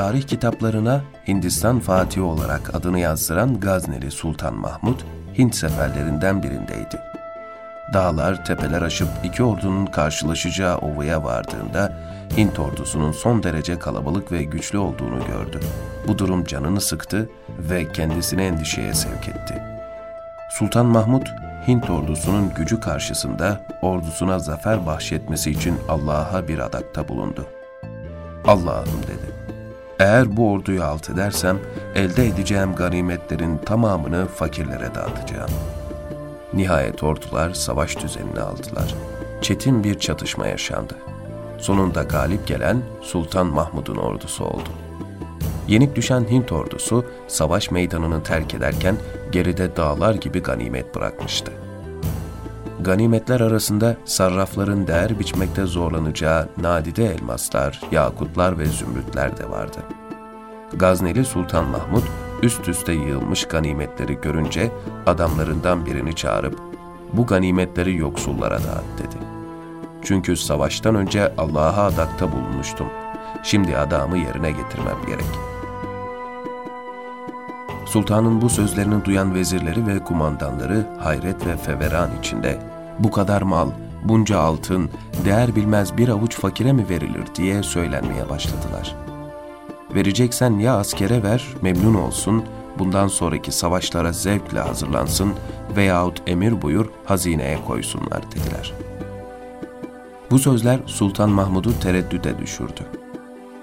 tarih kitaplarına Hindistan Fatihi olarak adını yazdıran Gazneli Sultan Mahmud, Hint seferlerinden birindeydi. Dağlar, tepeler aşıp iki ordunun karşılaşacağı ovaya vardığında Hint ordusunun son derece kalabalık ve güçlü olduğunu gördü. Bu durum canını sıktı ve kendisini endişeye sevk etti. Sultan Mahmud, Hint ordusunun gücü karşısında ordusuna zafer bahşetmesi için Allah'a bir adakta bulundu. Allah'ım dedi. Eğer bu orduyu alt edersem elde edeceğim ganimetlerin tamamını fakirlere dağıtacağım. Nihayet ordular savaş düzenini aldılar. Çetin bir çatışma yaşandı. Sonunda galip gelen Sultan Mahmud'un ordusu oldu. Yenik düşen Hint ordusu savaş meydanını terk ederken geride dağlar gibi ganimet bırakmıştı. Ganimetler arasında sarrafların değer biçmekte zorlanacağı nadide elmaslar, yakutlar ve zümrütler de vardı. Gazneli Sultan Mahmud üst üste yığılmış ganimetleri görünce adamlarından birini çağırıp bu ganimetleri yoksullara dağıt dedi. Çünkü savaştan önce Allah'a adakta bulunmuştum. Şimdi adamı yerine getirmem gerek.'' Sultanın bu sözlerini duyan vezirleri ve kumandanları hayret ve feveran içinde bu kadar mal, bunca altın, değer bilmez bir avuç fakire mi verilir diye söylenmeye başladılar. Vereceksen ya askere ver, memnun olsun, bundan sonraki savaşlara zevkle hazırlansın veyahut emir buyur hazineye koysunlar dediler. Bu sözler Sultan Mahmud'u tereddüde düşürdü.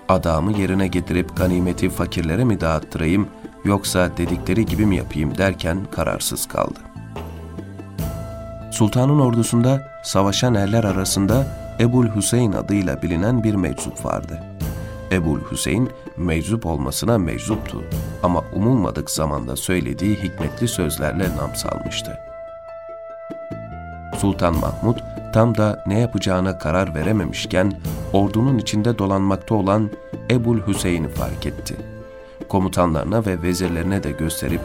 Adamı yerine getirip ganimeti fakirlere mi dağıttırayım yoksa dedikleri gibi mi yapayım derken kararsız kaldı. Sultanın ordusunda savaşan erler arasında Ebul Hüseyin adıyla bilinen bir meczup vardı. Ebul Hüseyin meczup olmasına meczuptu ama umulmadık zamanda söylediği hikmetli sözlerle nam salmıştı. Sultan Mahmud tam da ne yapacağına karar verememişken ordunun içinde dolanmakta olan Ebul Hüseyin'i fark etti.'' Komutanlarına ve vezirlerine de gösterip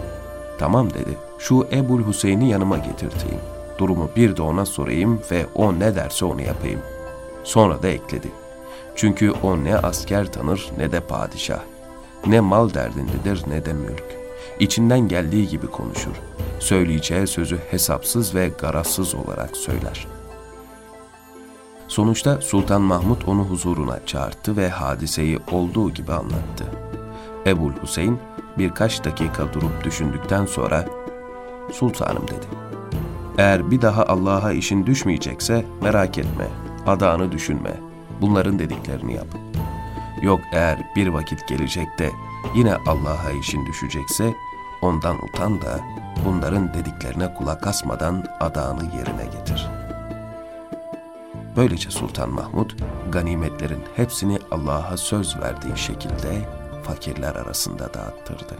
tamam dedi şu Ebul Hüseyin'i yanıma getirteyim. Durumu bir de ona sorayım ve o ne derse onu yapayım. Sonra da ekledi. Çünkü o ne asker tanır ne de padişah. Ne mal derdindedir ne de mülk. İçinden geldiği gibi konuşur. Söyleyeceği sözü hesapsız ve garazsız olarak söyler. Sonuçta Sultan Mahmud onu huzuruna çağırdı ve hadiseyi olduğu gibi anlattı. Ebul Hüseyin birkaç dakika durup düşündükten sonra ''Sultanım'' dedi. ''Eğer bir daha Allah'a işin düşmeyecekse merak etme, adağını düşünme, bunların dediklerini yap. Yok eğer bir vakit gelecek de yine Allah'a işin düşecekse ondan utan da bunların dediklerine kulak asmadan adağını yerine getir.'' Böylece Sultan Mahmud ganimetlerin hepsini Allah'a söz verdiği şekilde fakirler arasında dağıttırdı.